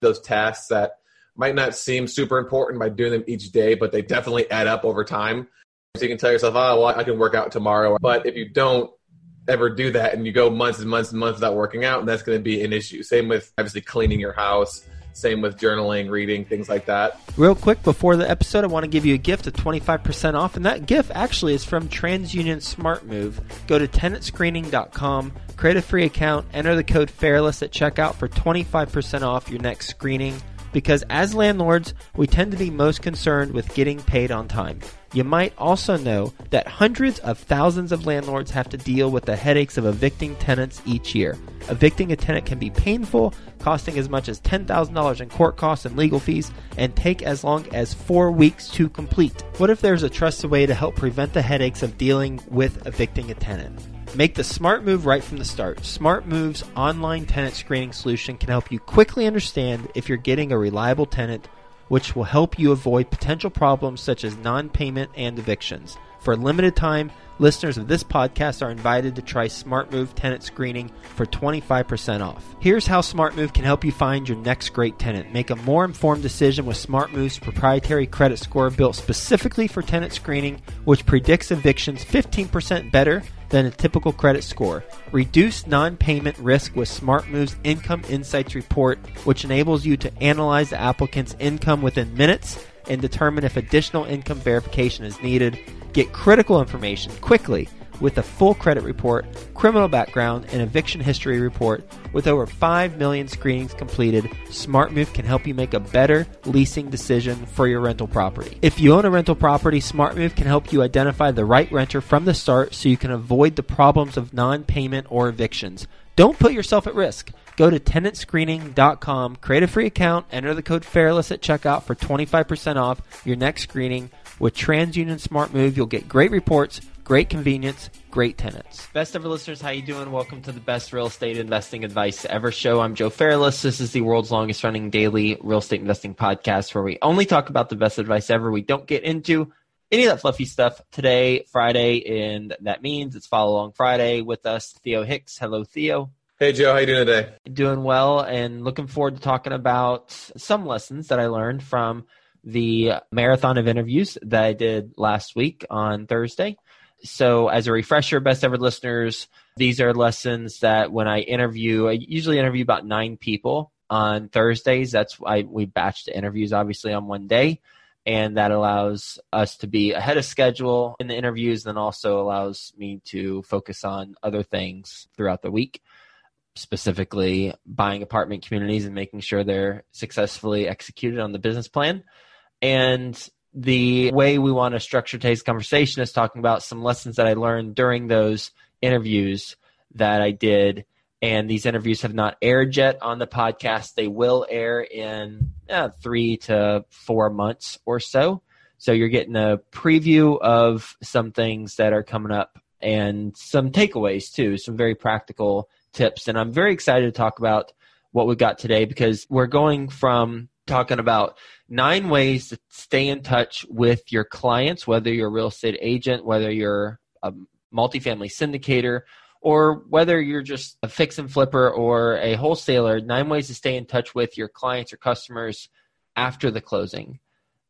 those tasks that might not seem super important by doing them each day, but they definitely add up over time. So you can tell yourself, oh, well, I can work out tomorrow. But if you don't ever do that and you go months and months and months without working out, that's going to be an issue. Same with obviously cleaning your house. Same with journaling, reading, things like that. Real quick before the episode, I want to give you a gift of 25% off, and that gift actually is from TransUnion Smart Move. Go to tenantscreening.com, create a free account, enter the code FAIRLESS at checkout for 25% off your next screening because as landlords, we tend to be most concerned with getting paid on time. You might also know that hundreds of thousands of landlords have to deal with the headaches of evicting tenants each year. Evicting a tenant can be painful, costing as much as $10,000 in court costs and legal fees, and take as long as four weeks to complete. What if there's a trusted way to help prevent the headaches of dealing with evicting a tenant? Make the smart move right from the start. Smart Move's online tenant screening solution can help you quickly understand if you're getting a reliable tenant, which will help you avoid potential problems such as non payment and evictions. For a limited time, listeners of this podcast are invited to try SmartMove tenant screening for 25% off. Here's how SmartMove can help you find your next great tenant. Make a more informed decision with SmartMove's proprietary credit score built specifically for tenant screening, which predicts evictions 15% better than a typical credit score. Reduce non payment risk with SmartMove's Income Insights Report, which enables you to analyze the applicant's income within minutes and determine if additional income verification is needed. Get critical information quickly with a full credit report, criminal background, and eviction history report. With over 5 million screenings completed, SmartMove can help you make a better leasing decision for your rental property. If you own a rental property, SmartMove can help you identify the right renter from the start so you can avoid the problems of non payment or evictions. Don't put yourself at risk. Go to tenantscreening.com, create a free account, enter the code FAIRLESS at checkout for 25% off your next screening. With TransUnion Smart Move, you'll get great reports, great convenience, great tenants. Best ever listeners, how you doing? Welcome to the best real estate investing advice ever show. I'm Joe Fairless. This is the world's longest running daily real estate investing podcast where we only talk about the best advice ever. We don't get into any of that fluffy stuff today, Friday, and that means it's Follow Along Friday with us, Theo Hicks. Hello, Theo. Hey Joe, how you doing today? Doing well and looking forward to talking about some lessons that I learned from the marathon of interviews that I did last week on Thursday. So, as a refresher, best ever listeners, these are lessons that when I interview, I usually interview about nine people on Thursdays. That's why we batch the interviews, obviously, on one day. And that allows us to be ahead of schedule in the interviews, and also allows me to focus on other things throughout the week specifically buying apartment communities and making sure they're successfully executed on the business plan. And the way we want to structure today's conversation is talking about some lessons that I learned during those interviews that I did. And these interviews have not aired yet on the podcast. They will air in uh, three to four months or so. So you're getting a preview of some things that are coming up and some takeaways too, some very practical tips. And I'm very excited to talk about what we got today because we're going from talking about nine ways to stay in touch with your clients, whether you're a real estate agent, whether you're a multifamily syndicator, or whether you're just a fix and flipper or a wholesaler, nine ways to stay in touch with your clients or customers after the closing.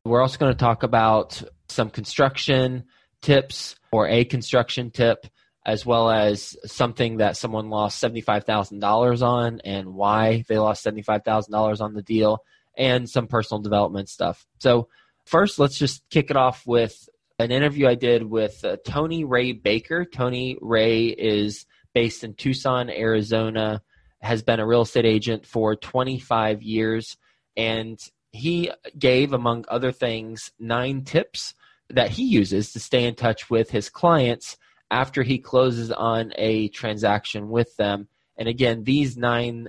We're also going to talk about some construction tips or a construction tip as well as something that someone lost $75,000 on and why they lost $75,000 on the deal and some personal development stuff. So, first, let's just kick it off with an interview I did with uh, Tony Ray Baker. Tony Ray is based in Tucson, Arizona, has been a real estate agent for 25 years, and he gave, among other things, nine tips that he uses to stay in touch with his clients after he closes on a transaction with them. And again, these nine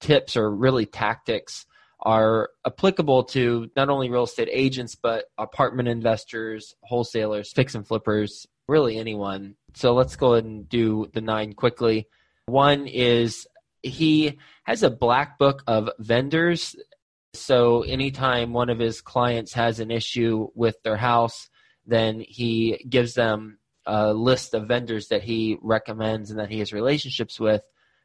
tips are really tactics are applicable to not only real estate agents but apartment investors, wholesalers, fix and flippers, really anyone. So let's go ahead and do the nine quickly. One is he has a black book of vendors. So anytime one of his clients has an issue with their house, then he gives them a list of vendors that he recommends and that he has relationships with.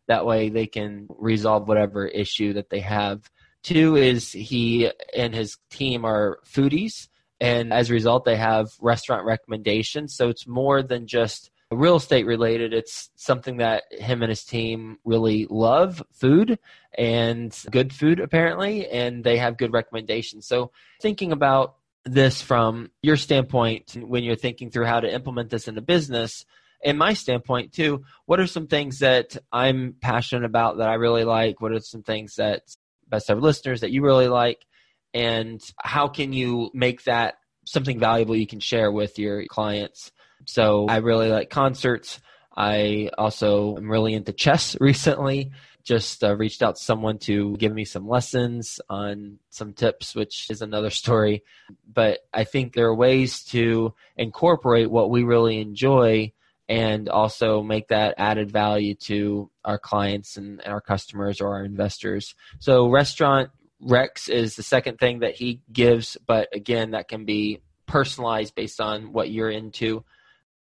That way they can resolve whatever issue that they have Two is he and his team are foodies, and as a result, they have restaurant recommendations. So it's more than just real estate related. It's something that him and his team really love food and good food, apparently, and they have good recommendations. So thinking about this from your standpoint when you're thinking through how to implement this in a business and my standpoint too what are some things that i'm passionate about that i really like what are some things that best ever listeners that you really like and how can you make that something valuable you can share with your clients? So i really like concerts. I also am really into chess recently. Just uh, reached out to someone to give me some lessons on some tips which is another story. But i think there are ways to incorporate what we really enjoy and also make that added value to our clients and, our customers or our investors. So, restaurant Rex is the second thing that he gives, but again, that can be personalized based on what you're into.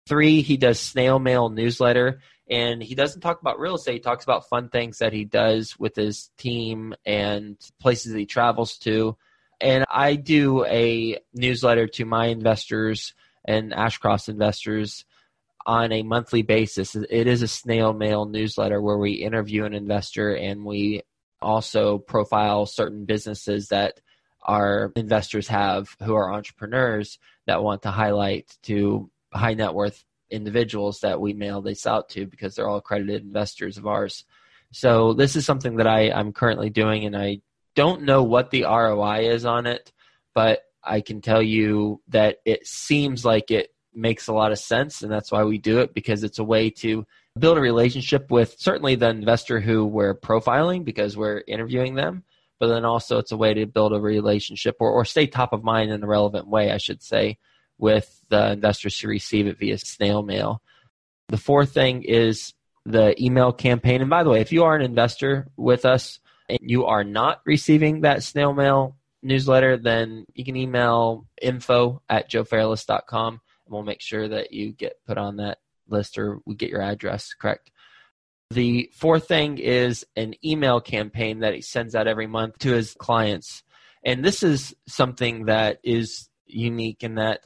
Three, he does snail mail newsletter, and he doesn't talk about real estate. He talks about fun things that he does with his team and places he travels to. And I do a newsletter to my investors and Ashcroft investors on a monthly basis. It is a snail mail newsletter where we interview an investor and we also profile certain businesses that our investors have who are entrepreneurs that want to highlight to high net worth individuals that we mail this out to because they're all accredited investors of ours. So this is something that I, I'm currently doing and I don't know what the ROI is on it, but I can tell you that it seems like it makes a lot of sense, and that's why we do it because it's a way to build a relationship with certainly the investor who we're profiling because we're interviewing them, but then also it's a way to build a relationship or, or stay top of mind in a relevant way, I should say, with the investors who receive it via snail mail. The fourth thing is the email campaign. And by the way, if you are an investor with us and you are not receiving that snail mail newsletter, then you can email info at joefairless.com we'll make sure that you get put on that list or we get your address correct. The fourth thing is an email campaign that he sends out every month to his clients. And this is something that is unique in that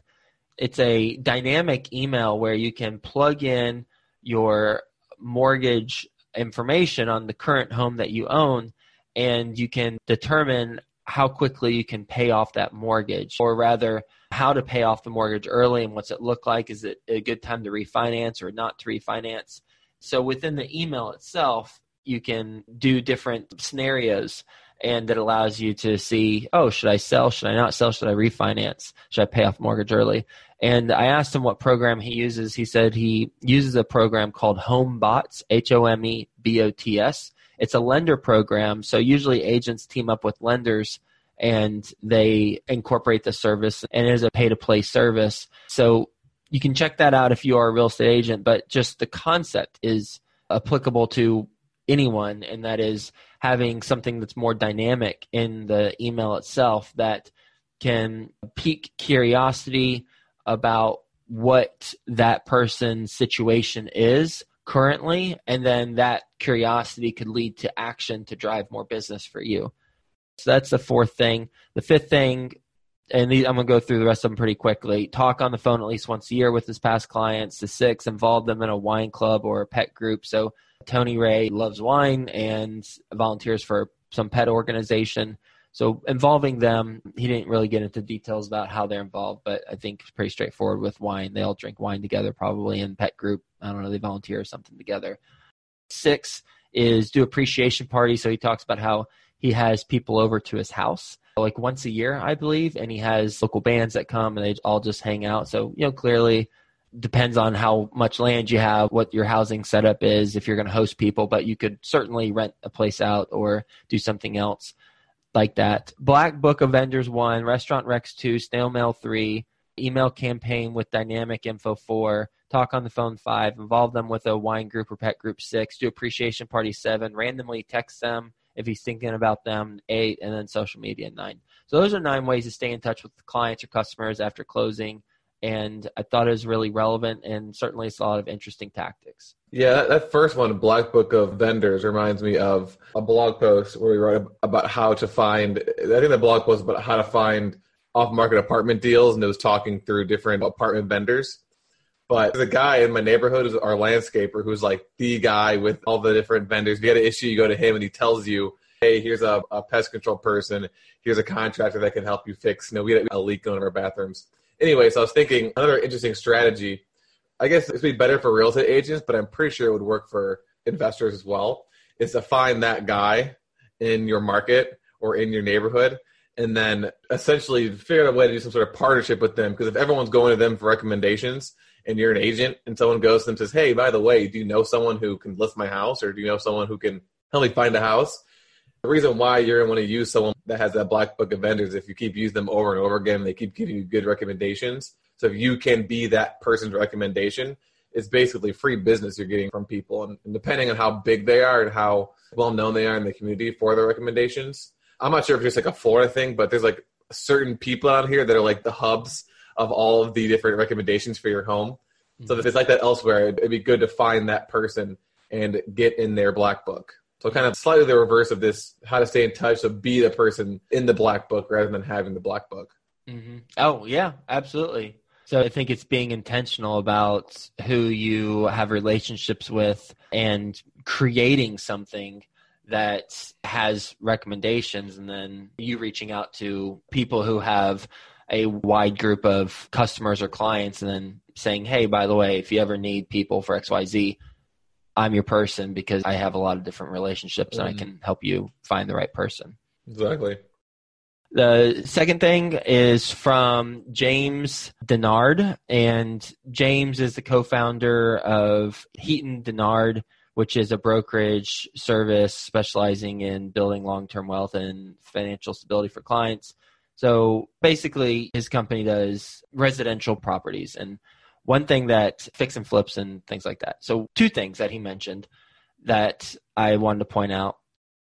it's a dynamic email where you can plug in your mortgage information on the current home that you own and you can determine how quickly you can pay off that mortgage or rather how to pay off the mortgage early and what's it look like. Is it a good time to refinance or not to refinance? So within the email itself, you can do different scenarios and it allows you to see, oh, should I sell? Should I not sell? Should I refinance? Should I pay off mortgage early? And I asked him what program he uses. He said he uses a program called HomeBots, H O M E B O T S. It's a lender program. So usually agents team up with lenders and they incorporate the service and it is a pay to play service. So you can check that out if you are a real estate agent, but just the concept is applicable to anyone, and that is having something that's more dynamic in the email itself that can pique curiosity about what that person's situation is currently, and then that curiosity could lead to action to drive more business for you. So that's the fourth thing. The fifth thing, and I'm going to go through the rest of them pretty quickly. Talk on the phone at least once a year with his past clients. The six, involve them in a wine club or a pet group. So Tony Ray loves wine and volunteers for some pet organization. So involving them, he didn't really get into details about how they're involved, but I think it's pretty straightforward with wine. They all drink wine together, probably in pet group. I don't know, they volunteer or something together. Six is do appreciation party. So he talks about how he has people over to his house like once a year, I believe, and he has local bands that come and they all just hang out. So, you know, clearly depends on how much land you have, what your housing setup is, if you're going to host people, but you could certainly rent a place out or do something else like that. Black Book of Vendors 1, Restaurant Rex 2, Snail Mail 3, email campaign with dynamic info 4, talk on the phone 5, involve them with a wine group or pet group 6, do appreciation party 7, randomly text them if he's thinking about them, eight, and then social media, nine. So those are nine ways to stay in touch with clients or customers after closing and I thought it was really relevant and certainly it's a lot of interesting tactics. Yeah, that, that, first one, Black Book of Vendors, reminds me of a blog post where we wrote about how to find. I think the blog post about how to find off-market apartment deals, and it was talking through different apartment vendors. But the guy in my neighborhood is our landscaper, who's like the guy with all the different vendors. If you get an issue, you go to him, and he tells you, "Hey, here's a, a pest control person. Here's a contractor that can help you fix. You know, we had a leak going in our bathrooms." Anyway, so I was thinking another interesting strategy I guess this would be better for real estate agents, but I'm pretty sure it would work for investors as well. Is to find that guy in your market or in your neighborhood, and then essentially figure out a way to do some sort of partnership with them. Because if everyone's going to them for recommendations, and you're an agent, and someone goes and says, "Hey, by the way, do you know someone who can list my house, or do you know someone who can help me find a house?" The reason why you're going to use someone that has that black book of vendors, if you keep using them over and over again, they keep giving you good recommendations so if you can be that person's recommendation, it's basically free business you're getting from people. And, and depending on how big they are and how well known they are in the community for their recommendations, I'm not sure if it's like a Florida thing, but there's like certain people out here that are like the hubs of all of the different recommendations for your home. Mm-hmm. So if it's like that elsewhere, it'd be good to find that person and get in their black book. So kind of slightly the reverse of this, how to stay in touch. So be the person in the black book rather than having the black book. Mm-hmm. Oh yeah, absolutely. So I think it's being intentional about who you have relationships with and creating something that has recommendations and then you reaching out to people who have a wide group of customers or clients and then saying, hey, by the way, if you ever need people for XYZ, I'm your person because I have a lot of different relationships mm-hmm. and I mm-hmm. can help you find the right person. Exactly. The second thing is from James Denard, and James is the co-founder of Heaton Denard, which is a brokerage service specializing in building long-term wealth and financial stability for clients. So basically, his company does residential properties, and one thing that fix and flips and things like that. So two things that he mentioned that I wanted to point out.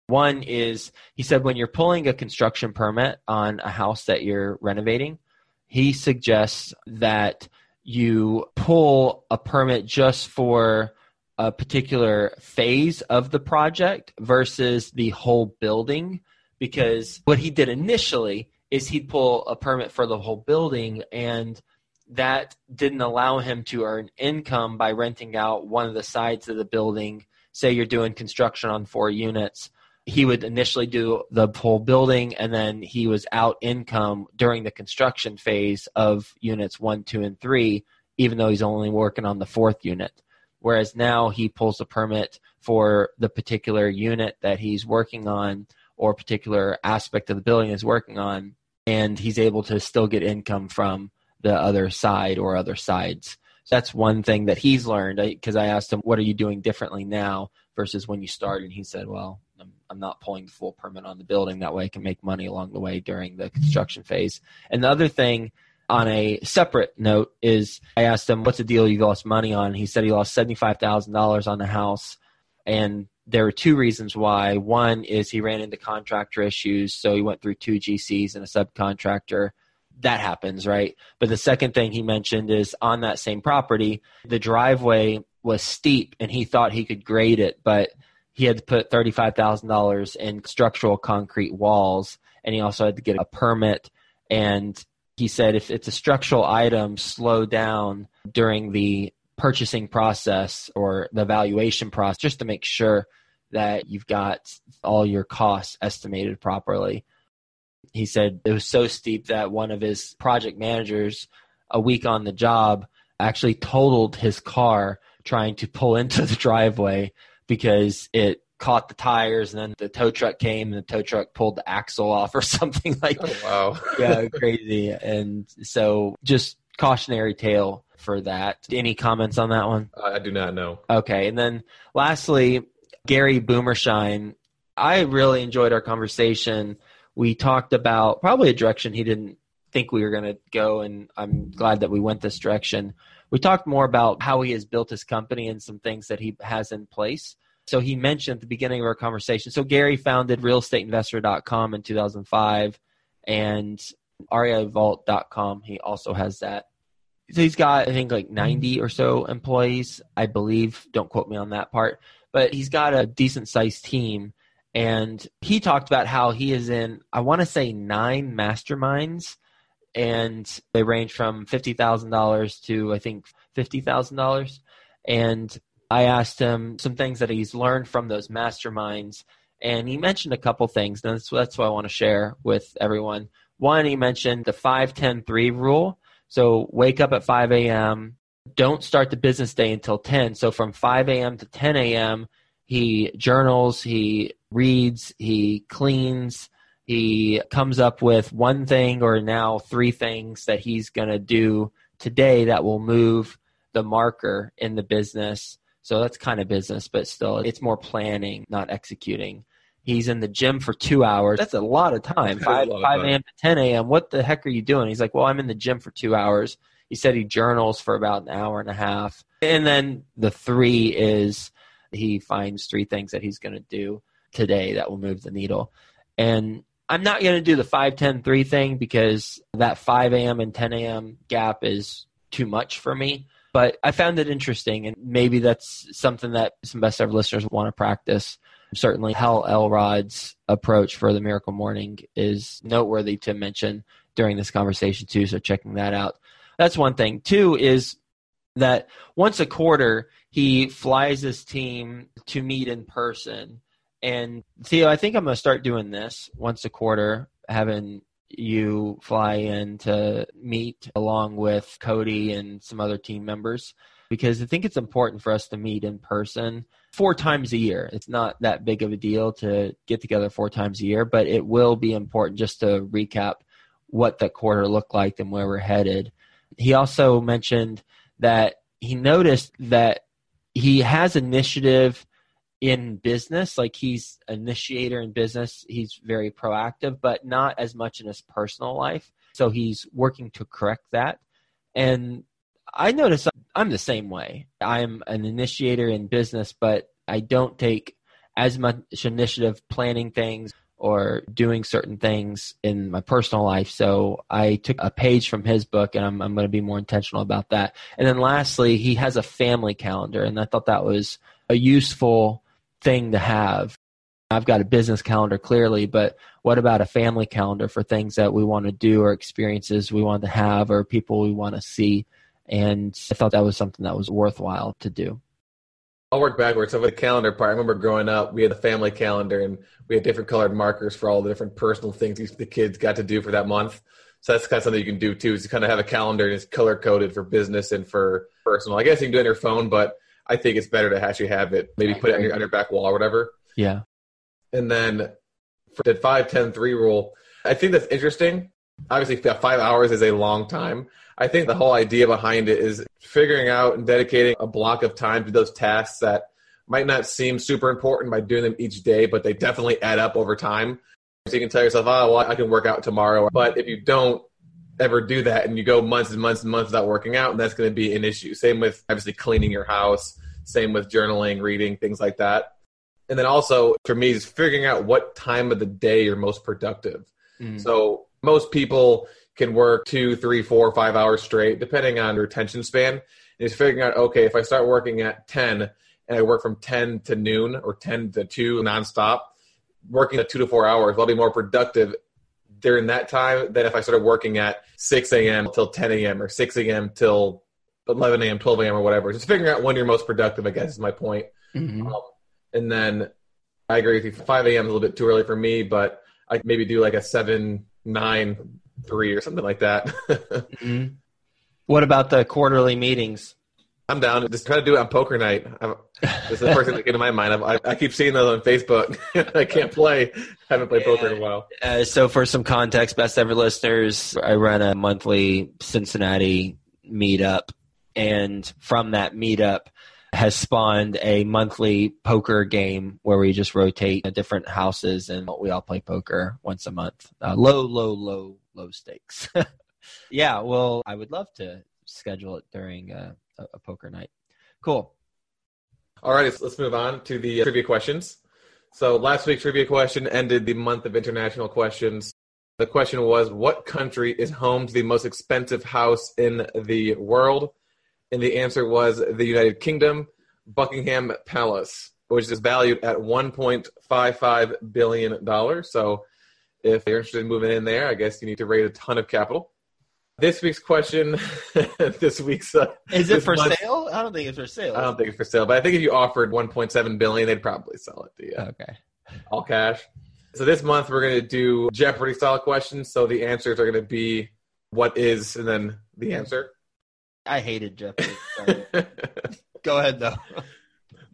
One is he said when you're pulling a construction permit on a house that you're renovating, he suggests that you pull a permit just for a particular phase of the project versus the whole building because what he did initially is he'd pull a permit for the whole building and that didn't allow him to earn income by renting out one of the sides of the building say you're doing construction on four units he would initially do the whole building and then he was out income during the construction phase of units one, two, and three, even though he's only working on the fourth unit. Whereas now he pulls a permit for the particular unit that he's working on or particular aspect of the building is working on, and he's able to still get income from the other side or other sides. So that's one thing that he's learned because I asked him, What are you doing differently now versus when you started? And he said, Well, I'm, I'm not pulling the full permit on the building. That way I can make money along the way during the construction phase. And the other thing on a separate note is I asked him, what's the deal you lost money on? He said he lost $75,000 on the house. And there were two reasons why. One is he ran into contractor issues. So he went through two GCs and a subcontractor. That happens, right? But the second thing he mentioned is on that same property, the driveway was steep and he thought he could grade it, but he had to put $35,000 in structural concrete walls and he also had to get a permit and he said if it's a structural item slow down during the purchasing process or the valuation process just to make sure that you've got all your costs estimated properly. He said it was so steep that one of his project managers a week on the job actually totaled his car trying to pull into the driveway because it caught the tires and then the tow truck came and the tow truck pulled the axle off or something like oh, wow. Yeah crazy. And so just cautionary tale for that any comments on that one i do not know okay and then lastly gary boomershine i really enjoyed our conversation we talked about probably a direction he didn't think we were going to go and i'm glad that we went this direction we talked more about how he has built his company and some things that he has in place so he mentioned at the beginning of our conversation. So Gary founded realestateinvestor.com in 2005 and ariavault.com. He also has that. So he's got, I think, like 90 or so employees, I believe. Don't quote me on that part. But he's got a decent sized team. And he talked about how he is in, I want to say, nine masterminds. And they range from $50,000 to, I think, $50,000. And I asked him some things that he's learned from those masterminds. And he mentioned a couple things. And that's, that's what I want to share with everyone. One, he mentioned the 5 10 3 rule. So wake up at 5 a.m., don't start the business day until 10. So from 5 a.m. to 10 a.m., he journals, he reads, he cleans, he comes up with one thing or now three things that he's going to do today that will move the marker in the business. So that's kind of business, but still, it's more planning, not executing. He's in the gym for two hours. That's a lot of time. 5, 5 a.m. to 10 a.m. What the heck are you doing? He's like, Well, I'm in the gym for two hours. He said he journals for about an hour and a half. And then the three is he finds three things that he's going to do today that will move the needle. And I'm not going to do the 5 10 3 thing because that 5 a.m. and 10 a.m. gap is too much for me. But I found it interesting, and maybe that's something that some best ever listeners want to practice certainly Hal Elrod's approach for the Miracle Morning is noteworthy to mention during this conversation too. So checking that out. That's one thing. Two is that once a quarter he flies his team to meet in person. And Theo, I think I'm going to start doing this once a quarter, having you fly in to meet along with Cody and some other team members because I think it's important for us to meet in person four times a year. It's not that big of a deal to get together four times a year, but it will be important just to recap what the quarter looked like and where we're headed. He also mentioned that he noticed that he has initiative in business, like he's initiator in business. He's very proactive, but not as much in his personal life. So he's working to correct that. And I notice I'm the same way. I'm an initiator in business, but I don't take as much initiative planning things or doing certain things in my personal life. So I took a page from his book and I'm, I'm going to be more intentional about that. And then lastly, he has a family calendar, and I thought that was a useful thing to have. I've got a business calendar clearly, but what about a family calendar for things that we want to do or experiences we want to have or people we want to see? And I thought that was something that was worthwhile to do. I'll work backwards. So with the calendar part, I remember growing up, we had the family calendar and we had different colored markers for all the different personal things the kids got to do for that month. So that's kind of something you can do too, is you kind of have a calendar and it's color coded for business and for personal. I guess you can do it on your phone, but I think it's better to actually have it, maybe put it on your, on your back wall or whatever. Yeah. And then for the 5, 10, 3 rule, I think that's interesting. Obviously, five hours is a long time. I think the whole idea behind it is figuring out and dedicating a block of time to those tasks that might not seem super important by doing them each day, but they definitely add up over time. So you can tell yourself, oh, well, I can work out tomorrow. But if you don't ever do that and you go months and months and months without working out, that's going to be an issue. Same with obviously cleaning your house, same with journaling, reading, things like that. And then also for me is figuring out what time of the day you're most productive. Mm. So most people can work two, three, four, five hours straight, depending on your attention span. Is figuring out, okay, if I start working at 10 and I work from 10 to noon or 10 to 2 nonstop, working at two to four hours, I'll be more productive during that time than if I started working at 6 a.m. till 10 a.m. or 6 a.m. till 11 a.m., 12 a.m. or whatever. Just figuring out when you're most productive, I guess, is my point. Mm-hmm. Um, and then I agree with you. 5 a.m. is a little bit too early for me, but I maybe do like a 7, 9 three or something like that. mm-hmm. What about the quarterly meetings? I'm down. Just try to do it on poker night. I'm, this is the first thing that came to my mind. I, I keep seeing those on Facebook. I can't play. I Haven't played yeah. poker in a while. Uh, so, for some context, best ever listeners, I run a monthly Cincinnati meetup, and from that meetup has spawned a monthly poker game where we just rotate different houses and we all play poker once a month. Uh, low, low, low low stakes. yeah, well, I would love to schedule it during a, a poker night. Cool. All right, let's move on to the uh, trivia questions. So last week's trivia question ended the month of international questions. The question was, what country is home to the most expensive house in the world? And the answer was the United Kingdom, Buckingham Palace, which is valued at $1.55 billion. So if you're interested in moving in there, I guess you need to raise a ton of capital. This week's question, this week's uh, Is it for month- sale? I don't think it's for sale. I don't think it's for sale, but I think if you offered 1.7 billion, they'd probably sell it to you, Okay. all cash. So this month we're going to do Jeopardy style questions. So the answers are going to be what is, and then the answer. I hated Jeopardy. Go ahead though.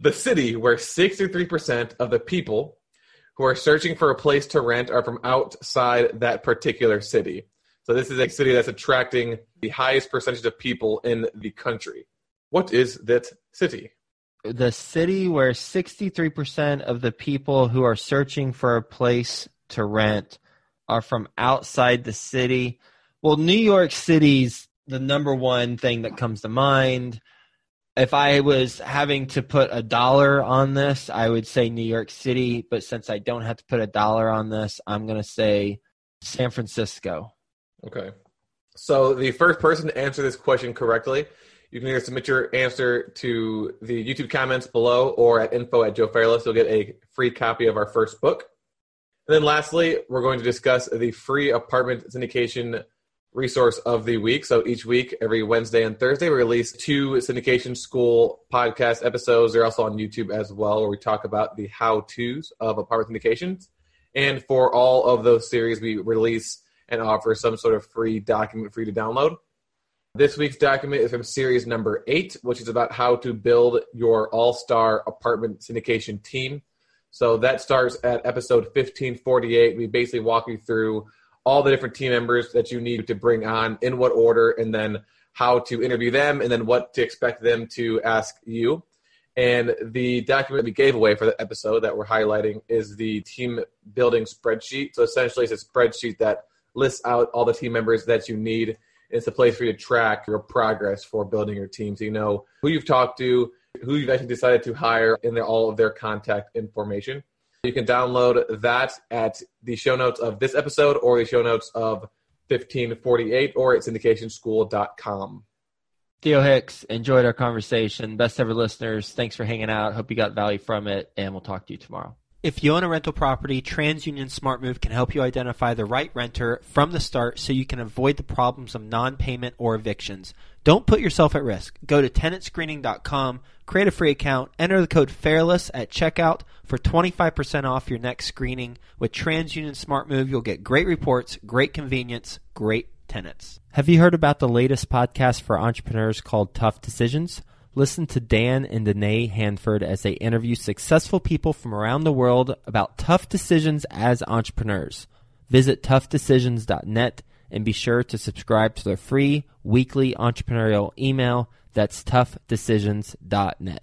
the city where 63% of the people who are searching for a place to rent are from outside that particular city. So this is a city that's attracting the highest percentage of people in the country. What is that city? The city where 63% of the people who are searching for a place to rent are from outside the city. Well, New York City's the number one thing that comes to mind. If I was having to put a dollar on this, I would say New York City. But since I don't have to put a dollar on this, I'm going to say San Francisco. Okay. So the first person to answer this question correctly, you can either submit your answer to the YouTube comments below or at info at Joe Fairless. You'll get a free copy of our first book. And then lastly, we're going to discuss the free apartment syndication resource of the week. So each week, every Wednesday and Thursday, we release two syndication school podcast episodes. They're also on YouTube as well, where we talk about the how-tos of apartment syndications. And for all of those series, we release and offer some sort of free document for you to download. This week's document is from series number eight, which is about how to build your all star apartment syndication team. So that starts at episode 1548. We basically walk you through all the different team members that you need to bring on, in what order, and then how to interview them, and then what to expect them to ask you. And the document we gave away for the episode that we're highlighting is the team building spreadsheet. So essentially, it's a spreadsheet that lists out all the team members that you need. It's a place for you to track your progress for building your team, so you know who you've talked to, who you've actually decided to hire, and all of their contact information. You can download that at the show notes of this episode or the show notes of 1548 or at syndicationschool.com. Theo Hicks, enjoyed our conversation. Best ever listeners, thanks for hanging out. Hope you got value from it, and we'll talk to you tomorrow. If you own a rental property, TransUnion SmartMove can help you identify the right renter from the start so you can avoid the problems of non payment or evictions. Don't put yourself at risk. Go to tenantscreening.com, create a free account, enter the code FAIRLESS at checkout for 25% off your next screening. With TransUnion SmartMove, you'll get great reports, great convenience, great tenants. Have you heard about the latest podcast for entrepreneurs called Tough Decisions? Listen to Dan and Danae Hanford as they interview successful people from around the world about tough decisions as entrepreneurs. Visit toughdecisions.net and be sure to subscribe to their free weekly entrepreneurial email. That's toughdecisions.net.